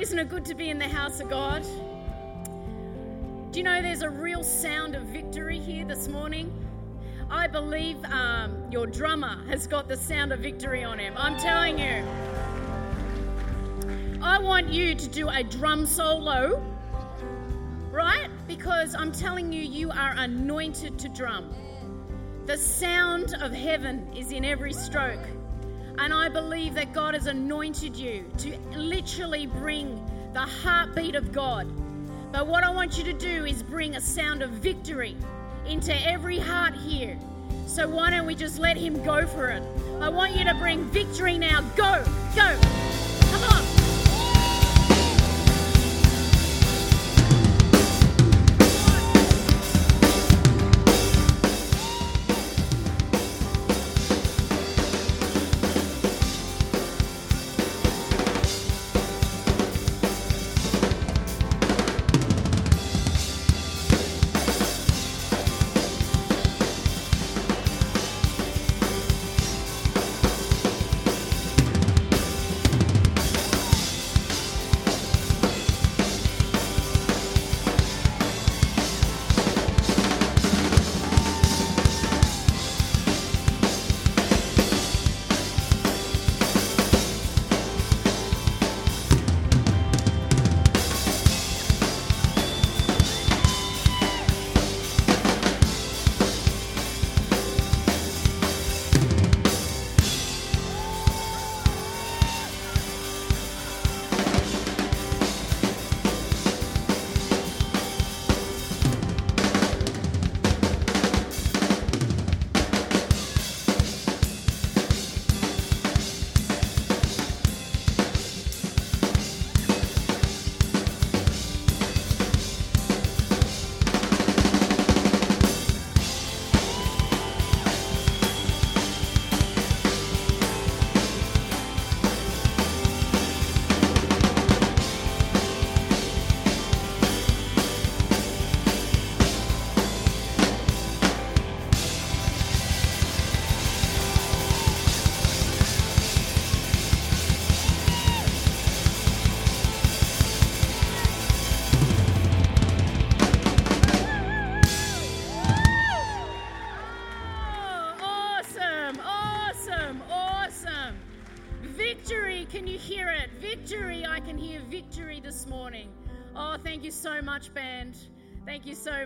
isn't it good to be in the house of God? Do you know there's a real sound of victory here this morning? I believe um, your drummer has got the sound of victory on him. I'm telling you. I want you to do a drum solo, right? Because I'm telling you, you are anointed to drum. The sound of heaven is in every stroke. And I believe that God has anointed you to literally bring the heartbeat of God. But what I want you to do is bring a sound of victory into every heart here. So why don't we just let Him go for it? I want you to bring victory now. Go, go.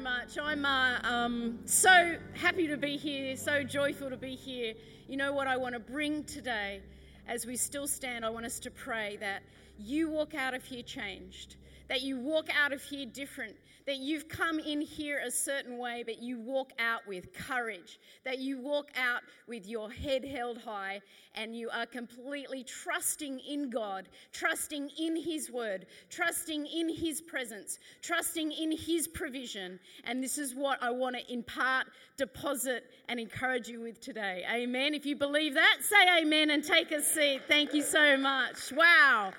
Much. I'm uh, um, so happy to be here, so joyful to be here. You know what I want to bring today as we still stand? I want us to pray that you walk out of here changed, that you walk out of here different, that you've come in here a certain way, but you walk out with courage, that you walk out with your head held high and you are completely trusting in God, trusting in His word, trusting in His presence, trusting in His provision. And this is what I want to impart, deposit, and encourage you with today. Amen. If you believe that, say amen and take a seat. Thank you so much. Wow.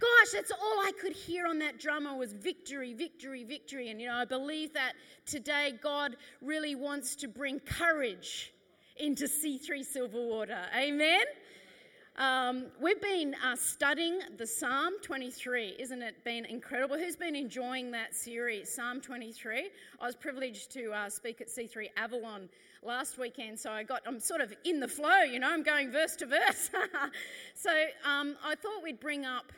Gosh, that's all I could hear on that drummer was victory, victory, victory. And you know, I believe that today God really wants to bring courage into C3 Silverwater. Amen. Um, we've been uh, studying the Psalm 23. Isn't it been incredible? Who's been enjoying that series, Psalm 23? I was privileged to uh, speak at C3 Avalon last weekend, so I got I'm sort of in the flow. You know, I'm going verse to verse. so um, I thought we'd bring up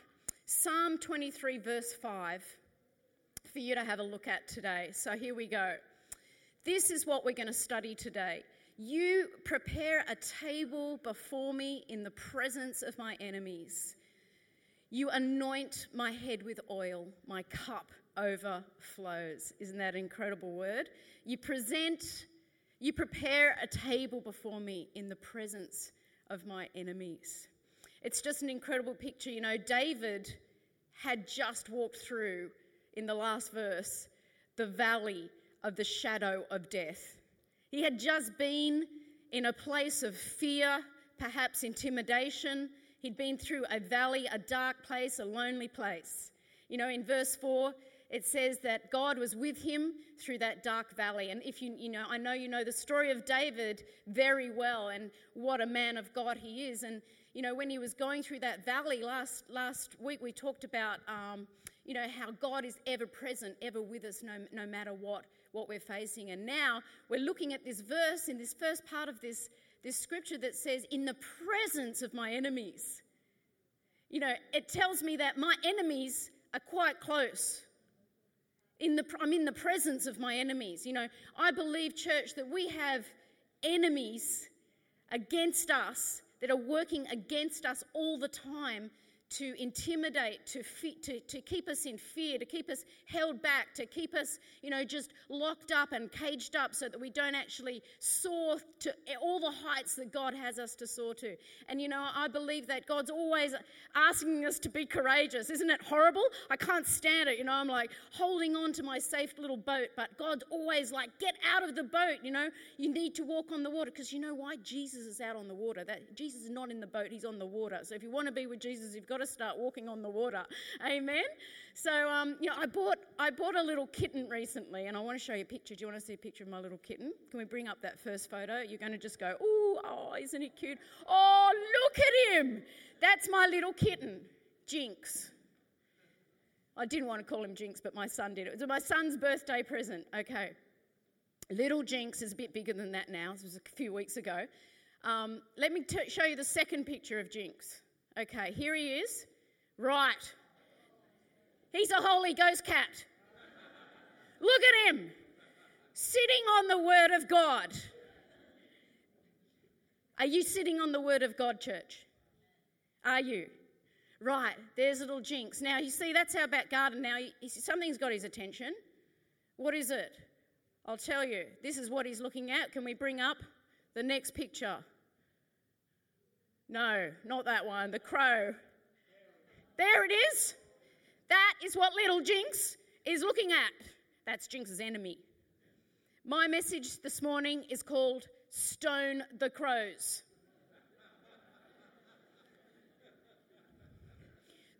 Psalm 23, verse 5, for you to have a look at today. So here we go. This is what we're going to study today. You prepare a table before me in the presence of my enemies. You anoint my head with oil, my cup overflows. Isn't that an incredible word? You present, you prepare a table before me in the presence of my enemies. It's just an incredible picture. You know, David had just walked through in the last verse the valley of the shadow of death. He had just been in a place of fear, perhaps intimidation. He'd been through a valley, a dark place, a lonely place. You know, in verse 4, it says that God was with him through that dark valley. And if you, you know, I know you know the story of David very well and what a man of God he is. And you know, when he was going through that valley last, last week, we talked about, um, you know, how God is ever present, ever with us, no, no matter what, what we're facing. And now we're looking at this verse in this first part of this, this scripture that says, In the presence of my enemies. You know, it tells me that my enemies are quite close. In the, I'm in the presence of my enemies. You know, I believe, church, that we have enemies against us that are working against us all the time to intimidate, to, to, to keep us in fear, to keep us held back, to keep us, you know, just locked up and caged up so that we don't actually soar to all the heights that God has us to soar to. And, you know, I believe that God's always asking us to be courageous. Isn't it horrible? I can't stand it. You know, I'm like holding on to my safe little boat, but God's always like, get out of the boat. You know, you need to walk on the water because you know why? Jesus is out on the water. That Jesus is not in the boat, he's on the water. So if you want to be with Jesus, you've got got to start walking on the water. Amen. So, um, you know, I bought I bought a little kitten recently, and I want to show you a picture. Do you want to see a picture of my little kitten? Can we bring up that first photo? You're going to just go, "Ooh, oh, isn't he cute? Oh, look at him! That's my little kitten, Jinx." I didn't want to call him Jinx, but my son did. It was my son's birthday present. Okay. Little Jinx is a bit bigger than that now. This was a few weeks ago. Um, let me t- show you the second picture of Jinx. Okay, here he is. Right. He's a Holy Ghost cat. Look at him sitting on the Word of God. Are you sitting on the Word of God, church? Are you? Right, there's little Jinx. Now, you see, that's our back garden. Now, something's got his attention. What is it? I'll tell you. This is what he's looking at. Can we bring up the next picture? No, not that one. The crow. There it is. That is what little Jinx is looking at. That's Jinx's enemy. My message this morning is called Stone the Crows.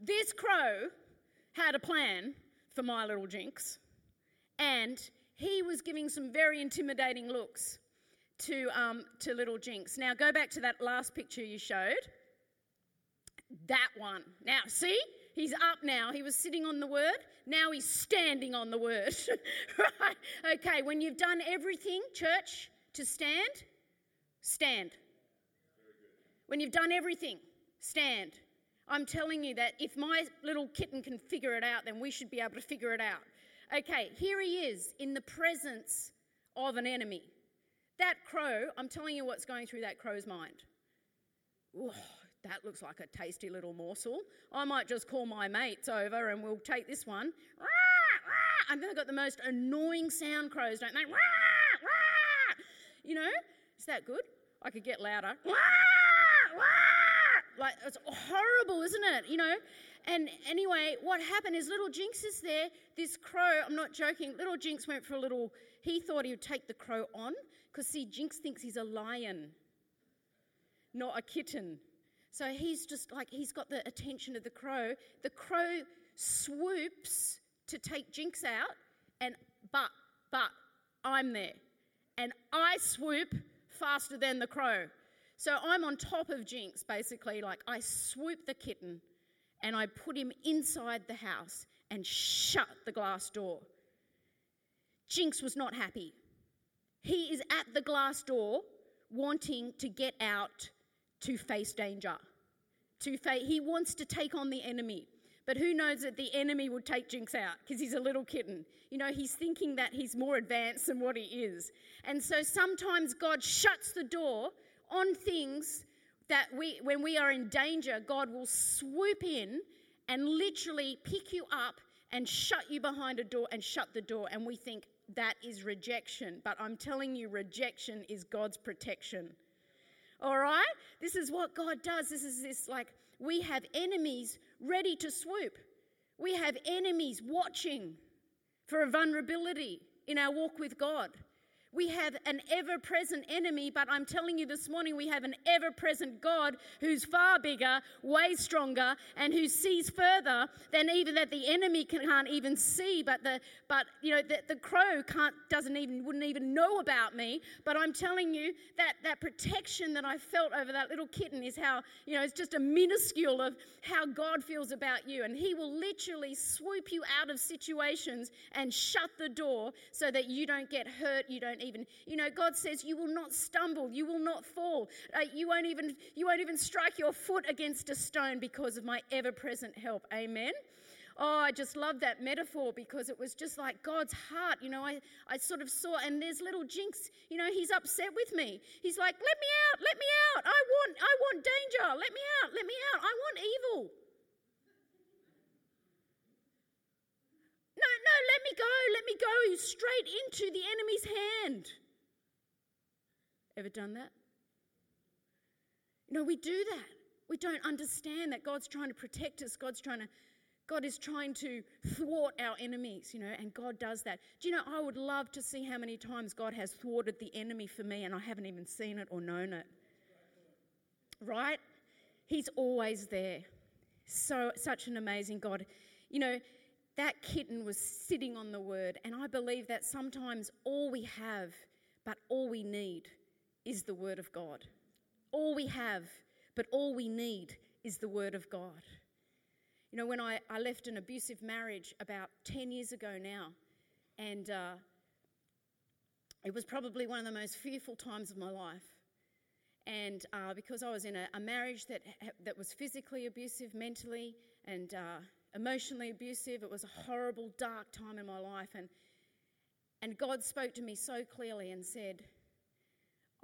this crow had a plan for my little Jinx, and he was giving some very intimidating looks to, um, to little Jinx. Now, go back to that last picture you showed. That one. Now, see? He's up now. He was sitting on the word. Now he's standing on the word. right? Okay, when you've done everything, church, to stand, stand. When you've done everything, stand. I'm telling you that if my little kitten can figure it out, then we should be able to figure it out. Okay, here he is in the presence of an enemy. That crow, I'm telling you what's going through that crow's mind. Ooh, that looks like a tasty little morsel. I might just call my mates over and we'll take this one. And then they've got the most annoying sound crows, don't they? You know, is that good? I could get louder. Like, it's horrible, isn't it? You know? And anyway, what happened is little Jinx is there. This crow, I'm not joking, little Jinx went for a little, he thought he would take the crow on because, see, Jinx thinks he's a lion, not a kitten. So he's just like, he's got the attention of the crow. The crow swoops to take Jinx out, and but, but, I'm there. And I swoop faster than the crow. So I'm on top of Jinx, basically, like I swoop the kitten and I put him inside the house and shut the glass door. Jinx was not happy. He is at the glass door wanting to get out to face danger. To fa- he wants to take on the enemy. But who knows that the enemy would take Jinx out because he's a little kitten. You know, he's thinking that he's more advanced than what he is. And so sometimes God shuts the door on things that we, when we are in danger, God will swoop in and literally pick you up and shut you behind a door and shut the door. And we think, that is rejection. But I'm telling you, rejection is God's protection. All right? This is what God does. This is this like we have enemies ready to swoop. We have enemies watching for a vulnerability in our walk with God. We have an ever present enemy, but I'm telling you this morning, we have an ever present God who's far bigger, way stronger, and who sees further than even that the enemy can't even see. But the, but you know, the, the crow can't, doesn't even, wouldn't even know about me. But I'm telling you that that protection that I felt over that little kitten is how, you know, it's just a minuscule of how God feels about you. And He will literally swoop you out of situations and shut the door so that you don't get hurt, you don't even, you know, God says you will not stumble, you will not fall, uh, you won't even, you won't even strike your foot against a stone because of my ever-present help. Amen. Oh, I just love that metaphor because it was just like God's heart. You know, I, I sort of saw, and there's little Jinx, you know, he's upset with me. He's like, let me out, let me out. I want, I want danger. Let me out, let me out. I want evil. No, let me go, let me go straight into the enemy's hand. Ever done that? No, we do that. We don't understand that God's trying to protect us. God's trying to, God is trying to thwart our enemies, you know, and God does that. Do you know, I would love to see how many times God has thwarted the enemy for me and I haven't even seen it or known it. Right? He's always there. So, such an amazing God. You know, that kitten was sitting on the word. And I believe that sometimes all we have, but all we need, is the word of God. All we have, but all we need, is the word of God. You know, when I, I left an abusive marriage about 10 years ago now, and uh, it was probably one of the most fearful times of my life. And uh, because I was in a, a, marriage that, that was physically abusive, mentally, and uh, emotionally abusive. It was a horrible, dark time in my life. And, and God spoke to me so clearly and said,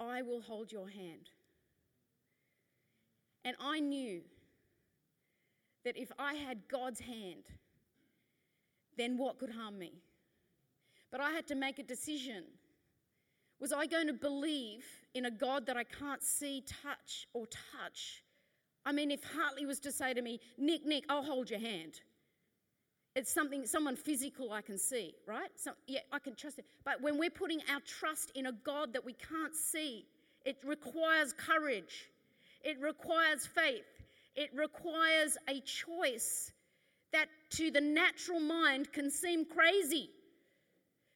I will hold your hand. And I knew that if I had God's hand, then what could harm me? But I had to make a decision. Was I going to believe in a God that I can't see, touch, or touch? I mean, if Hartley was to say to me, Nick, Nick, I'll hold your hand. It's something, someone physical I can see, right? So, yeah, I can trust it. But when we're putting our trust in a God that we can't see, it requires courage. It requires faith. It requires a choice that to the natural mind can seem crazy.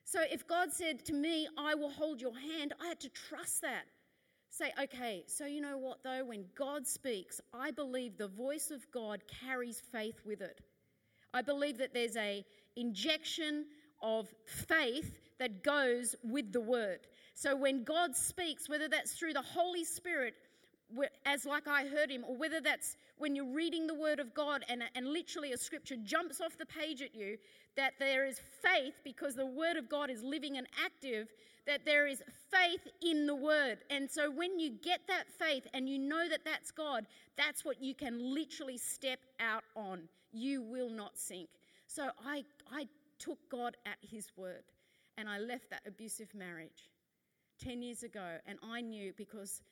So if God said to me, I will hold your hand, I had to trust that. Say, okay, so you know what though? When God speaks, I believe the voice of God carries faith with it. I believe that there's a injection of faith that goes with the word. So when God speaks, whether that's through the Holy Spirit, as like I heard him, or whether that's when you're reading the word of God and, and literally a scripture jumps off the page at you, that there is faith because the word of God is living and active, that there is faith in the word. And so when you get that faith and you know that that's God, that's what you can literally step out on. You will not sink. So I, I took God at his word and I left that abusive marriage 10 years ago. And I knew because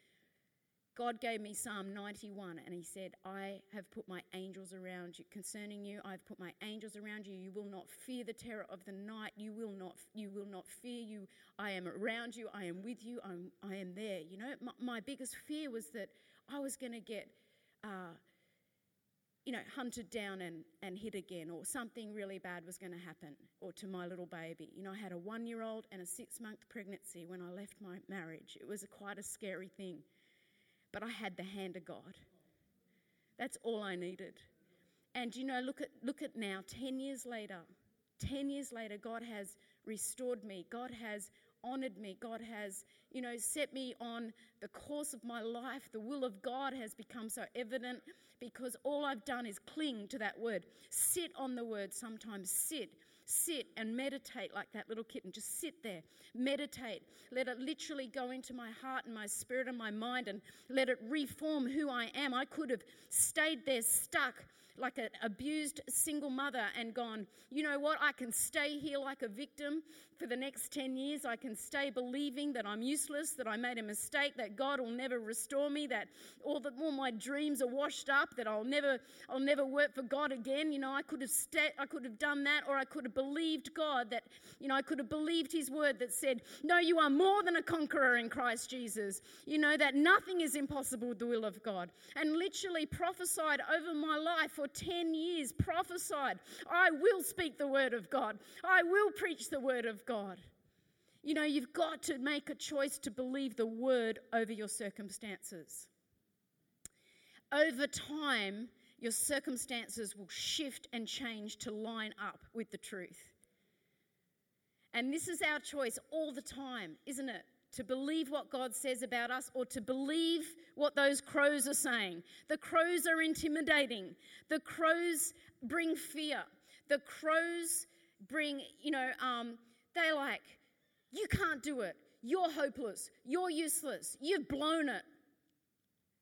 God gave me Psalm 91 and he said, I have put my angels around you. Concerning you, I've put my angels around you. You will not fear the terror of the night. You will not, you will not fear you. I am around you. I am with you. I'm, I am there. You know, my, my biggest fear was that I was going to get, uh, you know, hunted down and, and hit again, or something really bad was going to happen, or to my little baby. You know, I had a one year old and a six month pregnancy when I left my marriage. It was a, quite a scary thing but I had the hand of God. That's all I needed. And you know, look at look at now, 10 years later. 10 years later, God has restored me. God has honored me. God has, you know, set me on the course of my life. The will of God has become so evident because all I've done is cling to that word. Sit on the word sometimes, sit sit and meditate like that little kitten. Just sit there, meditate. Let it literally go into my heart and my spirit and my mind and let it reform who I am. I could have stayed there stuck like an abused single mother and gone, you know what, I can stay here like a victim for the next 10 years. I can stay believing that I'm useless, that I made a mistake, that God will never restore me, that all, the, all my dreams are washed up, that I'll never, I'll never work for God again. You know, I could have sta- I could have done that, or I could have believed God that, you know, I could have believed His word that said, No, you are more than a conqueror in Christ Jesus. You know, that nothing is impossible with the will of God. And literally prophesied over my life for 10 years, prophesied, I will speak the word of God, I will preach the word of God. You know, you've got to make a choice to believe the word over your circumstances. Over time, your circumstances will shift and change to line up with the truth. And this is our choice all the time, isn't it? To believe what God says about us or to believe what those crows are saying. The crows are intimidating. The crows bring fear. The crows bring, you know, um, they're like, you can't do it. You're hopeless. You're useless. You've blown it.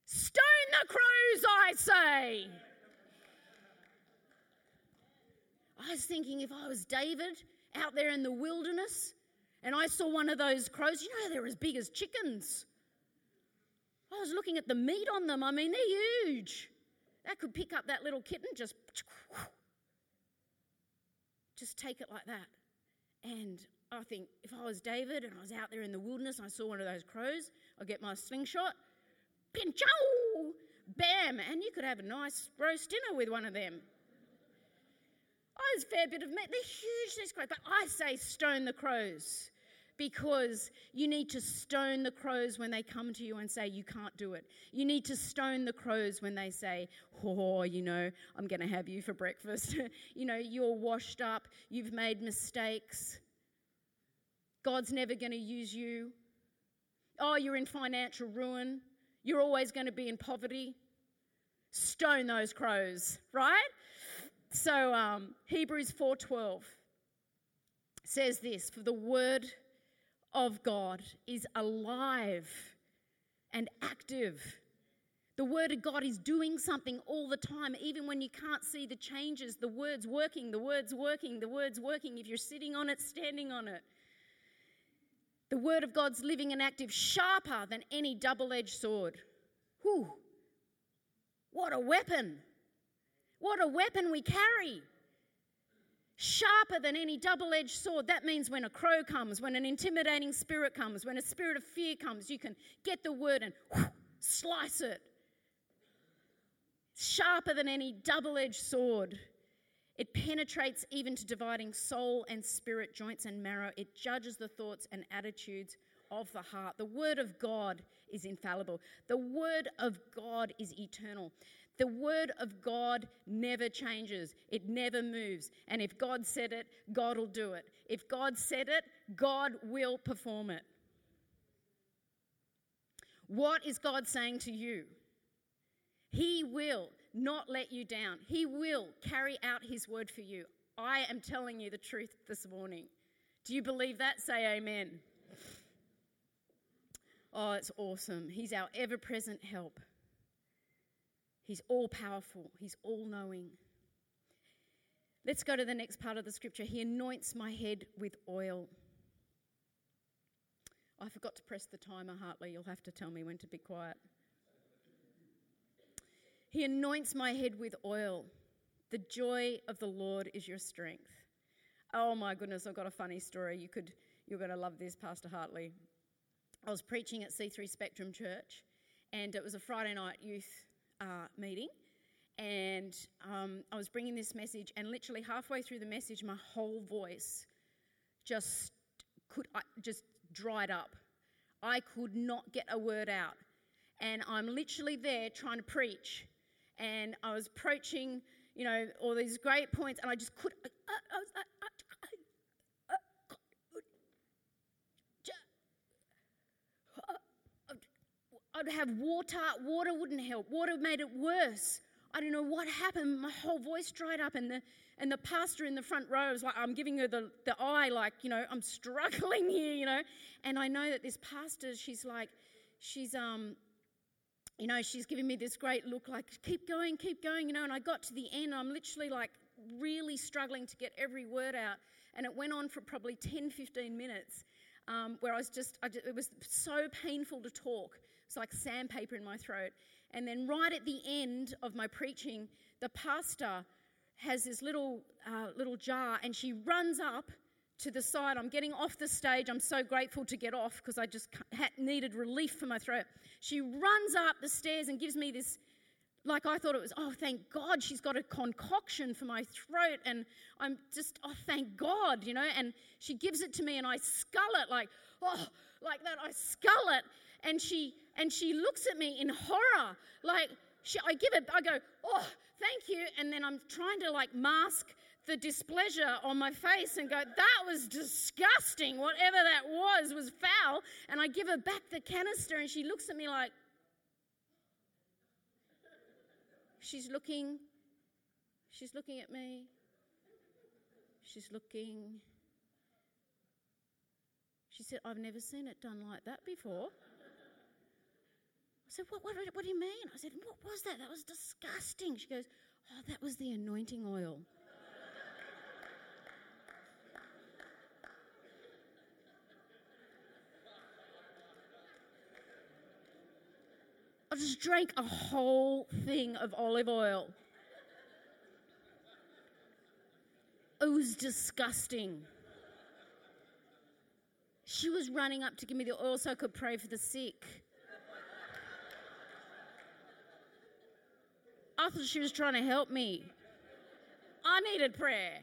Stone the crows, I say. I was thinking if I was David out there in the wilderness and I saw one of those crows, you know, they're as big as chickens. I was looking at the meat on them. I mean, they're huge. That could pick up that little kitten, just, just take it like that. And I think if I was David and I was out there in the wilderness and I saw one of those crows, I'd get my slingshot, pinchow, bam, and you could have a nice roast dinner with one of them. Oh, there's a fair bit of meat. They're huge, these crows. But I say stone the crows because you need to stone the crows when they come to you and say, You can't do it. You need to stone the crows when they say, Oh, you know, I'm going to have you for breakfast. you know, you're washed up, you've made mistakes. God's never going to use you. Oh, you're in financial ruin. You're always going to be in poverty. Stone those crows, right? So um, Hebrews 4:12 says this: "For the word of God is alive and active." The word of God is doing something all the time, even when you can't see the changes. The word's working, the word's working, the word's working. If you're sitting on it, standing on it. The word of God's living and active, sharper than any double edged sword. Whew. What a weapon! What a weapon we carry! Sharper than any double edged sword. That means when a crow comes, when an intimidating spirit comes, when a spirit of fear comes, you can get the word and whew, slice it. Sharper than any double edged sword. It penetrates even to dividing soul and spirit, joints and marrow. It judges the thoughts and attitudes of the heart. The Word of God is infallible. The Word of God is eternal. The Word of God never changes, it never moves. And if God said it, God will do it. If God said it, God will perform it. What is God saying to you? He will not let you down. He will carry out His word for you. I am telling you the truth this morning. Do you believe that? Say amen. Oh, it's awesome. He's our ever present help. He's all powerful, He's all knowing. Let's go to the next part of the scripture. He anoints my head with oil. I forgot to press the timer, Hartley. You'll have to tell me when to be quiet. He anoints my head with oil. The joy of the Lord is your strength. Oh my goodness, I've got a funny story. You could, you're going to love this, Pastor Hartley. I was preaching at C3 Spectrum Church, and it was a Friday night youth uh, meeting, and um, I was bringing this message, and literally halfway through the message, my whole voice just could I, just dried up. I could not get a word out, and I'm literally there trying to preach, and I was preaching, you know, all these great points, and I just could. I, I I, I'd have water, water wouldn't help. Water made it worse. I don't know what happened. My whole voice dried up, and the and the pastor in the front row was like, I'm giving her the, the eye, like, you know, I'm struggling here, you know. And I know that this pastor, she's like, she's um you know, she's giving me this great look like, keep going, keep going, you know. And I got to the end, I'm literally like really struggling to get every word out. And it went on for probably 10, 15 minutes um, where I was just, I just, it was so painful to talk. It's like sandpaper in my throat. And then right at the end of my preaching, the pastor has this little uh, little jar, and she runs up to the side. I'm getting off the stage. I'm so grateful to get off because I just had, needed relief for my throat. She runs up the stairs and gives me this, like I thought it was, oh, thank God she's got a concoction for my throat. And I'm just, oh, thank God, you know. And she gives it to me and I scull it like, oh, like that. I scull it. And she, and she looks at me in horror, like, she, I give it, I go, oh, thank you. And then I'm trying to like mask the displeasure on my face and go, that was disgusting. Whatever that was, was foul. And I give her back the canister and she looks at me like, she's looking, she's looking at me. She's looking. She said, I've never seen it done like that before said, what, what, what do you mean? I said, What was that? That was disgusting. She goes, Oh, that was the anointing oil. I just drank a whole thing of olive oil. It was disgusting. She was running up to give me the oil so I could pray for the sick. I thought she was trying to help me. I needed prayer.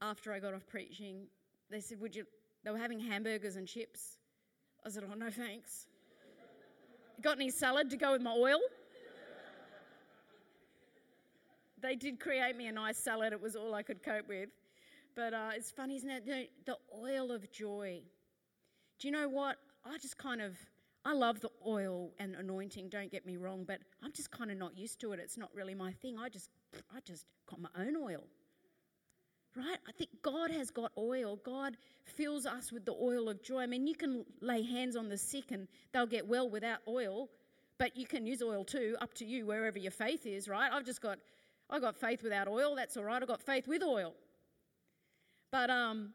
After I got off preaching, they said, Would you? They were having hamburgers and chips. I said, Oh, no, thanks. Got any salad to go with my oil? they did create me a nice salad. It was all I could cope with. But uh, it's funny, isn't it? The oil of joy. Do you know what? I just kind of I love the oil and anointing, don't get me wrong, but I'm just kind of not used to it. It's not really my thing. I just I just got my own oil. Right? I think God has got oil. God fills us with the oil of joy. I mean, you can lay hands on the sick and they'll get well without oil, but you can use oil too, up to you wherever your faith is, right? I've just got I got faith without oil, that's all right. I've got faith with oil. But um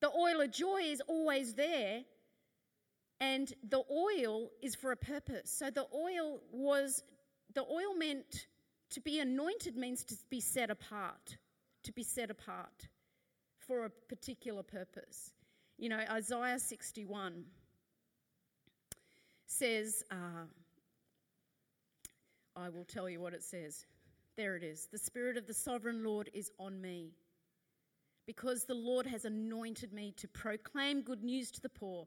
the oil of joy is always there and the oil is for a purpose. So the oil was, the oil meant to be anointed means to be set apart, to be set apart for a particular purpose. You know, Isaiah 61 says, uh, I will tell you what it says. There it is. The Spirit of the Sovereign Lord is on me because the Lord has anointed me to proclaim good news to the poor.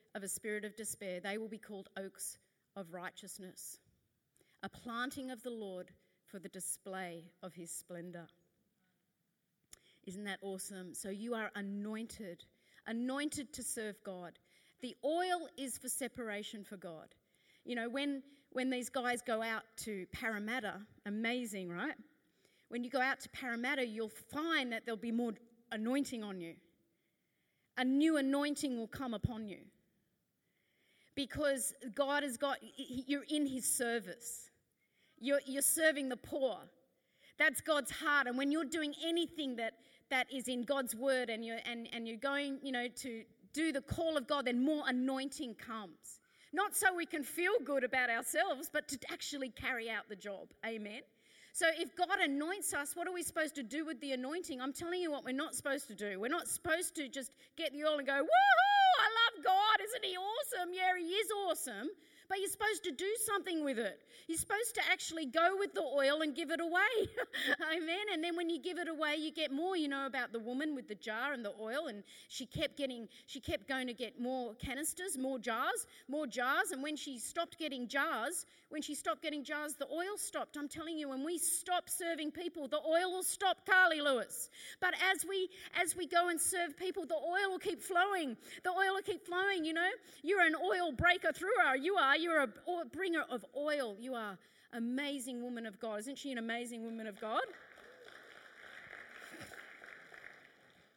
of a spirit of despair. They will be called oaks of righteousness, a planting of the Lord for the display of his splendor. Isn't that awesome? So you are anointed, anointed to serve God. The oil is for separation for God. You know, when, when these guys go out to Parramatta, amazing, right? When you go out to Parramatta, you'll find that there'll be more anointing on you. A new anointing will come upon you because God has got, you're in His service. You're, you're serving the poor. That's God's heart. And when you're doing anything that, that is in God's word and you're, and, and you're going, you know, to do the call of God, then more anointing comes. Not so we can feel good about ourselves, but to actually carry out the job. Amen. So if God anoints us, what are we supposed to do with the anointing? I'm telling you what we're not supposed to do. We're not supposed to just get the oil and go, love God. Isn't He awesome? Yeah, He is awesome. But you're supposed to do something with it. You're supposed to actually go with the oil and give it away. Amen. And then when you give it away, you get more. You know about the woman with the jar and the oil, and she kept getting, she kept going to get more canisters, more jars, more jars. And when she stopped getting jars, when she stopped getting jars, the oil stopped. I'm telling you, when we stop serving people, the oil will stop, Carly Lewis. But as we as we go and serve people, the oil will keep flowing. The oil will keep flowing. You know, you're an oil breaker through. You are. You're a bringer of oil. You are amazing woman of God. Isn't she an amazing woman of God?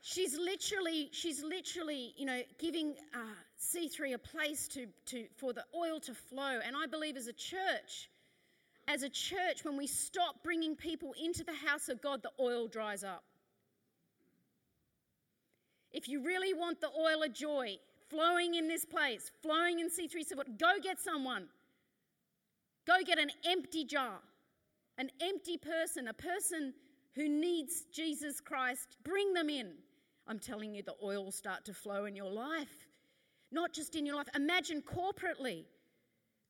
she's literally she's literally you know giving uh, c3 a place to, to for the oil to flow and i believe as a church as a church when we stop bringing people into the house of god the oil dries up if you really want the oil of joy flowing in this place, flowing in C3 Support, go get someone. Go get an empty jar, an empty person, a person who needs Jesus Christ. Bring them in. I'm telling you, the oil will start to flow in your life. Not just in your life. Imagine corporately.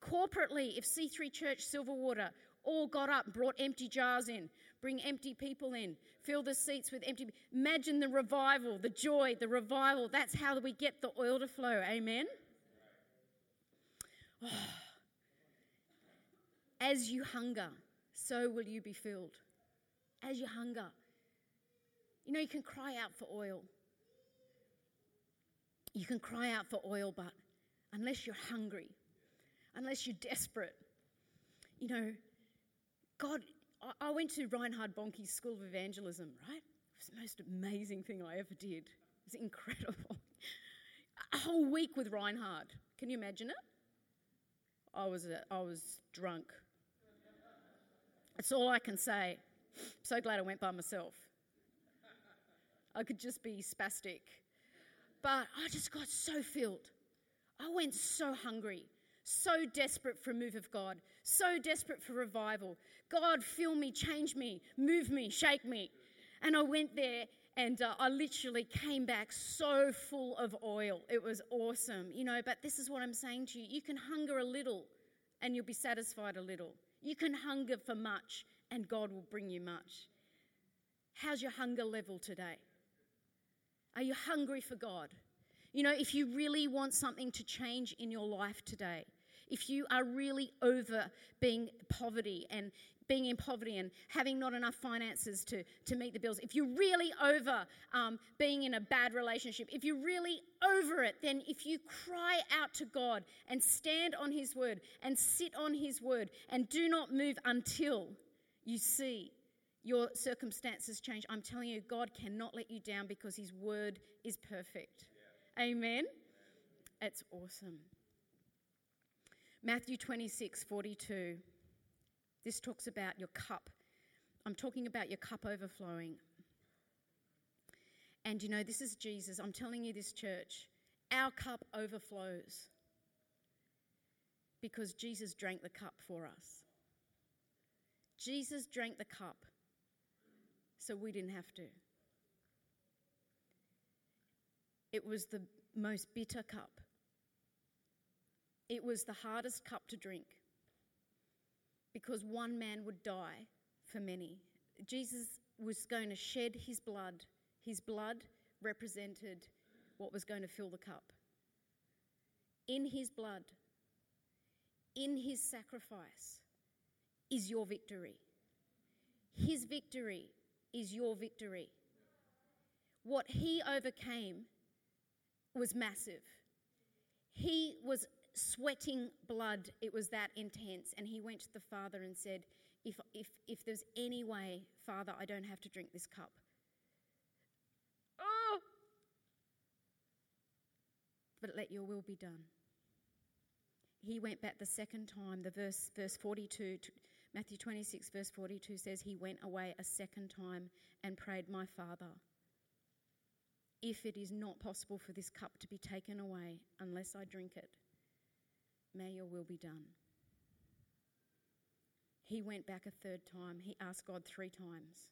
Corporately, if C3 Church Silverwater all got up, and brought empty jars in, bring empty people in, fill the seats with empty. Imagine the revival, the joy, the revival. That's how we get the oil to flow. Amen. Oh. As you hunger, so will you be filled. As you hunger. You know, you can cry out for oil. You can cry out for oil, but unless you're hungry, unless you're desperate, you know, God, I went to Reinhard Bonnke's School of Evangelism, right? It was the most amazing thing I ever did. It was incredible. A whole week with Reinhard. Can you imagine it? I was, a, I was drunk. That's all I can say. So glad I went by myself. I could just be spastic. But I just got so filled. I went so hungry so desperate for a move of God, so desperate for revival. God, fill me, change me, move me, shake me. And I went there and uh, I literally came back so full of oil. It was awesome, you know. But this is what I'm saying to you you can hunger a little and you'll be satisfied a little. You can hunger for much and God will bring you much. How's your hunger level today? Are you hungry for God? You know, if you really want something to change in your life today, if you are really over being poverty and being in poverty and having not enough finances to, to meet the bills, if you're really over um, being in a bad relationship, if you're really over it, then if you cry out to God and stand on His word and sit on His word and do not move until you see your circumstances change, I'm telling you, God cannot let you down because His word is perfect. Amen. It's awesome. Matthew 26 42. This talks about your cup. I'm talking about your cup overflowing. And you know, this is Jesus. I'm telling you this, church. Our cup overflows because Jesus drank the cup for us. Jesus drank the cup so we didn't have to. It was the most bitter cup. It was the hardest cup to drink because one man would die for many. Jesus was going to shed his blood. His blood represented what was going to fill the cup. In his blood, in his sacrifice, is your victory. His victory is your victory. What he overcame was massive. He was sweating blood. It was that intense. And he went to the Father and said, if, if, if there's any way, Father, I don't have to drink this cup. Oh! But let your will be done. He went back the second time. The verse, verse 42, Matthew 26, verse 42 says, He went away a second time and prayed, My Father if it is not possible for this cup to be taken away unless I drink it, may your will be done. He went back a third time. He asked God three times,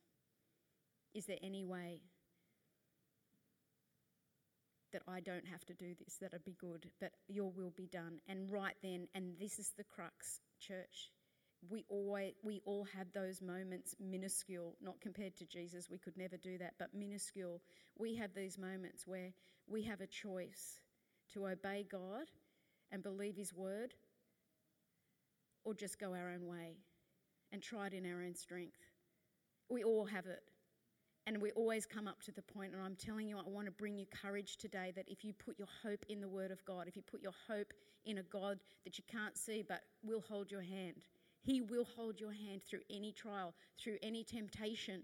Is there any way? that I don't have to do this, that'd be good, but your will be done. And right then, and this is the crux, church. We always we all have those moments minuscule, not compared to Jesus, we could never do that, but minuscule. We have these moments where we have a choice to obey God and believe his word or just go our own way and try it in our own strength. We all have it. And we always come up to the point, and I'm telling you, I want to bring you courage today that if you put your hope in the Word of God, if you put your hope in a God that you can't see but will hold your hand, He will hold your hand through any trial, through any temptation.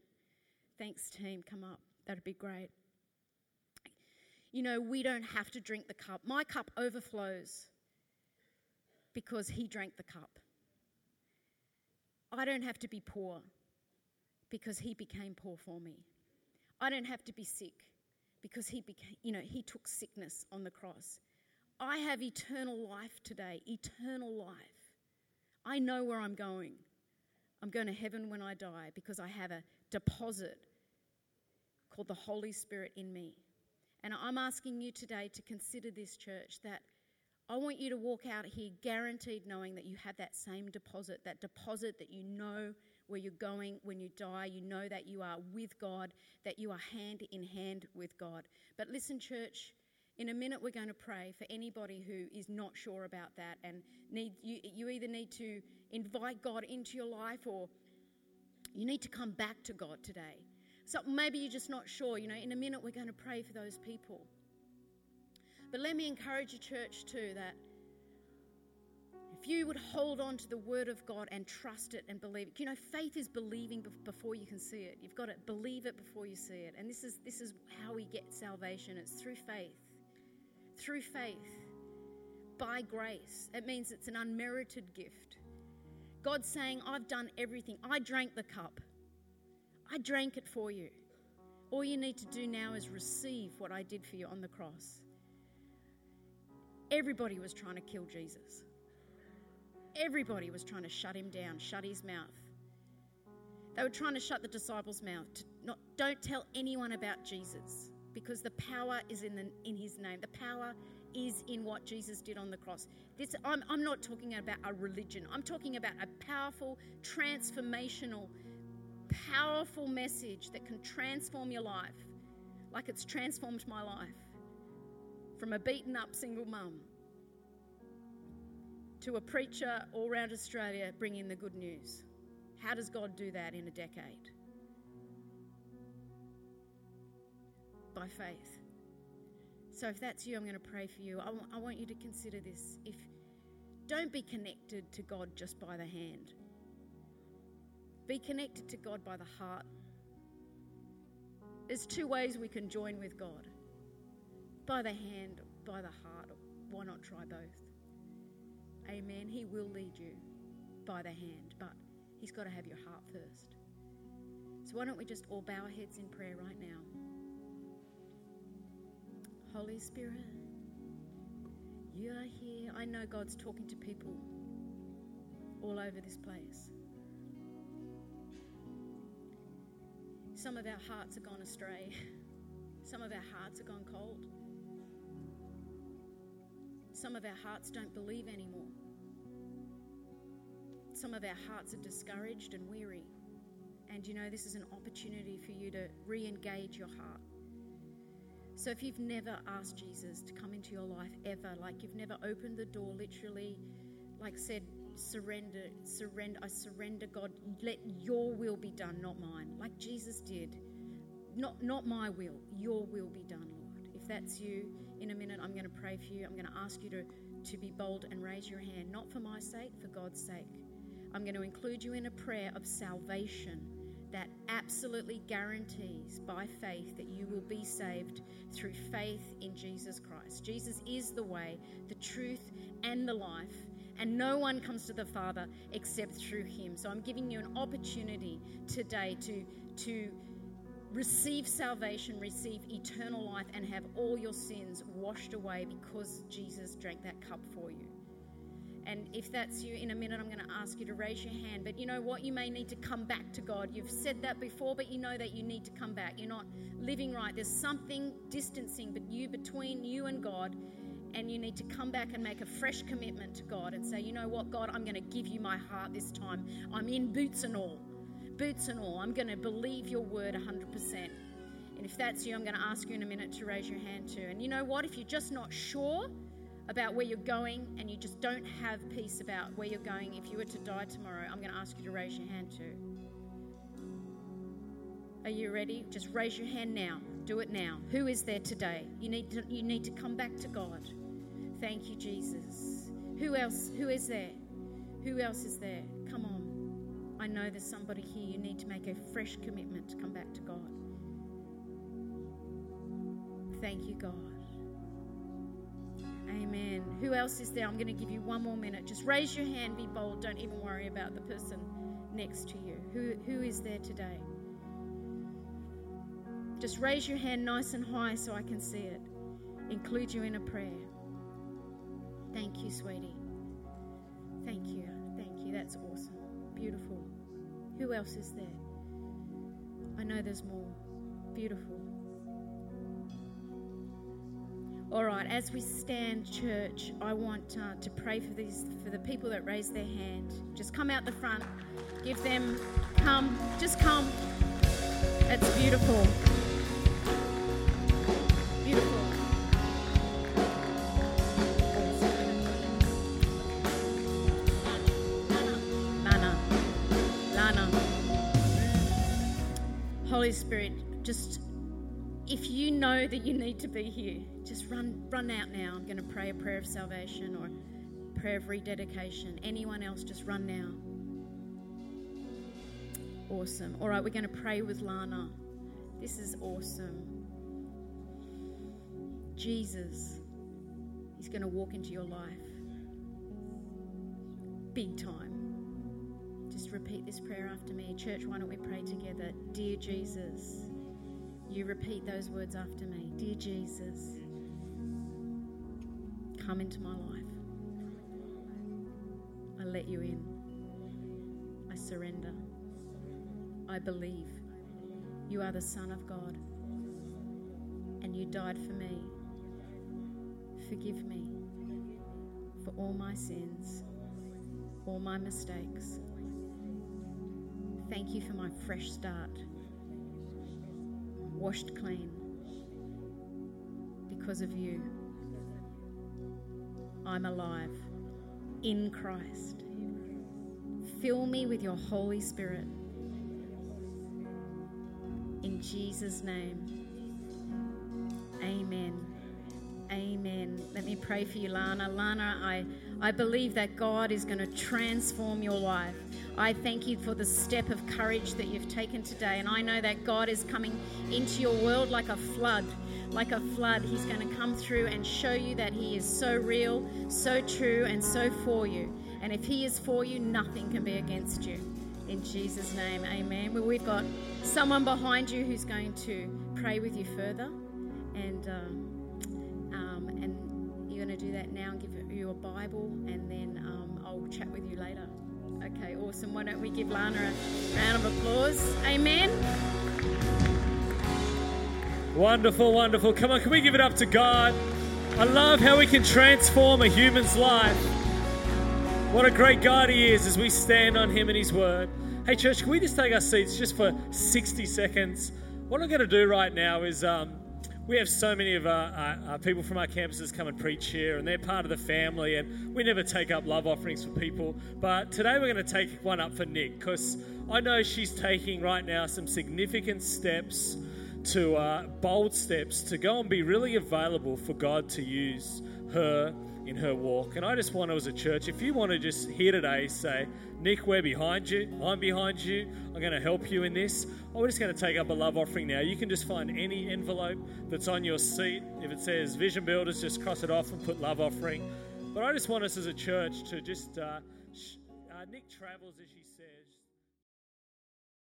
Thanks, team. Come up. That'd be great. You know, we don't have to drink the cup. My cup overflows because He drank the cup. I don't have to be poor because he became poor for me. I don't have to be sick because he became, you know, he took sickness on the cross. I have eternal life today, eternal life. I know where I'm going. I'm going to heaven when I die because I have a deposit called the Holy Spirit in me. And I'm asking you today to consider this church that I want you to walk out here guaranteed knowing that you have that same deposit, that deposit that you know where you're going when you die. You know that you are with God, that you are hand in hand with God. But listen, church, in a minute we're going to pray for anybody who is not sure about that and need you, you either need to invite God into your life or you need to come back to God today. So maybe you're just not sure. You know, in a minute we're going to pray for those people. But let me encourage you, church, too, that if you would hold on to the word of God and trust it and believe it. You know, faith is believing before you can see it. You've got to believe it before you see it. And this is this is how we get salvation. It's through faith. Through faith. By grace. It means it's an unmerited gift. God's saying, I've done everything. I drank the cup. I drank it for you. All you need to do now is receive what I did for you on the cross. Everybody was trying to kill Jesus. Everybody was trying to shut him down, shut his mouth. They were trying to shut the disciples' mouth. Not, don't tell anyone about Jesus because the power is in, the, in his name. The power is in what Jesus did on the cross. This, I'm, I'm not talking about a religion, I'm talking about a powerful, transformational, powerful message that can transform your life like it's transformed my life from a beaten up single mum to a preacher all around Australia bringing the good news. How does God do that in a decade? By faith. So if that's you, I'm going to pray for you. I, w- I want you to consider this. If don't be connected to God just by the hand. Be connected to God by the heart. There's two ways we can join with God by the hand, by the heart. Why not try both? Amen. He will lead you by the hand, but He's got to have your heart first. So why don't we just all bow our heads in prayer right now? Holy Spirit, you are here. I know God's talking to people all over this place. Some of our hearts have gone astray. Some of our hearts have gone cold. Some of our hearts don't believe anymore. Some of our hearts are discouraged and weary. And you know, this is an opportunity for you to re engage your heart. So if you've never asked Jesus to come into your life ever, like you've never opened the door, literally, like said, surrender, surrender, I surrender, God, let your will be done, not mine, like Jesus did. Not, not my will, your will be done, Lord. If that's you, in a minute, I'm going to pray for you. I'm going to ask you to, to be bold and raise your hand, not for my sake, for God's sake. I'm going to include you in a prayer of salvation that absolutely guarantees by faith that you will be saved through faith in Jesus Christ. Jesus is the way, the truth, and the life, and no one comes to the Father except through him. So I'm giving you an opportunity today to to receive salvation, receive eternal life, and have all your sins washed away because Jesus drank that cup for you. And if that's you, in a minute, I'm going to ask you to raise your hand. But you know what? You may need to come back to God. You've said that before, but you know that you need to come back. You're not living right. There's something distancing but you between you and God. And you need to come back and make a fresh commitment to God and say, you know what, God, I'm going to give you my heart this time. I'm in boots and all. Boots and all. I'm going to believe your word 100%. And if that's you, I'm going to ask you in a minute to raise your hand too. And you know what? If you're just not sure, about where you're going and you just don't have peace about where you're going, if you were to die tomorrow, I'm going to ask you to raise your hand too. Are you ready? Just raise your hand now. Do it now. Who is there today? You need to, you need to come back to God. Thank you, Jesus. Who else? Who is there? Who else is there? Come on. I know there's somebody here. You need to make a fresh commitment to come back to God. Thank you, God. Amen. Who else is there? I'm going to give you one more minute. Just raise your hand, be bold. Don't even worry about the person next to you. Who, who is there today? Just raise your hand nice and high so I can see it. Include you in a prayer. Thank you, sweetie. Thank you. Thank you. That's awesome. Beautiful. Who else is there? I know there's more. Beautiful. All right, as we stand, church, I want uh, to pray for these for the people that raise their hand. Just come out the front, give them, come, just come. Beautiful. Beautiful. Holy Spirit, just if you know that you need to be here, just run run out now. I'm going to pray a prayer of salvation or prayer of rededication. Anyone else, just run now. Awesome. All right, we're going to pray with Lana. This is awesome. Jesus, He's going to walk into your life. Big time. Repeat this prayer after me. Church, why don't we pray together? Dear Jesus, you repeat those words after me. Dear Jesus, come into my life. I let you in. I surrender. I believe you are the Son of God and you died for me. Forgive me for all my sins, all my mistakes. Thank you for my fresh start washed clean because of you. I'm alive in Christ. Fill me with your Holy Spirit. In Jesus' name, amen. Amen. Let me pray for you, Lana. Lana, I, I believe that God is going to transform your life. I thank you for the step of courage that you've taken today. And I know that God is coming into your world like a flood. Like a flood, He's going to come through and show you that He is so real, so true, and so for you. And if He is for you, nothing can be against you. In Jesus' name, amen. Well, we've got someone behind you who's going to pray with you further. And. Uh, going to do that now and give you a Bible, and then um, I'll chat with you later. Okay, awesome. Why don't we give Lana a round of applause? Amen. Wonderful, wonderful. Come on, can we give it up to God? I love how we can transform a human's life. What a great God He is as we stand on Him and His Word. Hey, church, can we just take our seats just for 60 seconds? What I'm going to do right now is um, we have so many of our, our, our, people from our campuses come and preach here, and they're part of the family. And we never take up love offerings for people, but today we're going to take one up for Nick because I know she's taking right now some significant steps to uh, bold steps to go and be really available for God to use her in her walk. And I just want to, as a church, if you want to just here today say, Nick, we're behind you. I'm behind you. I'm going to help you in this. Oh, we're just going to take up a love offering now. You can just find any envelope that's on your seat. If it says Vision Builders, just cross it off and put love offering. But I just want us as a church to just, uh, sh- uh, Nick travels, as she.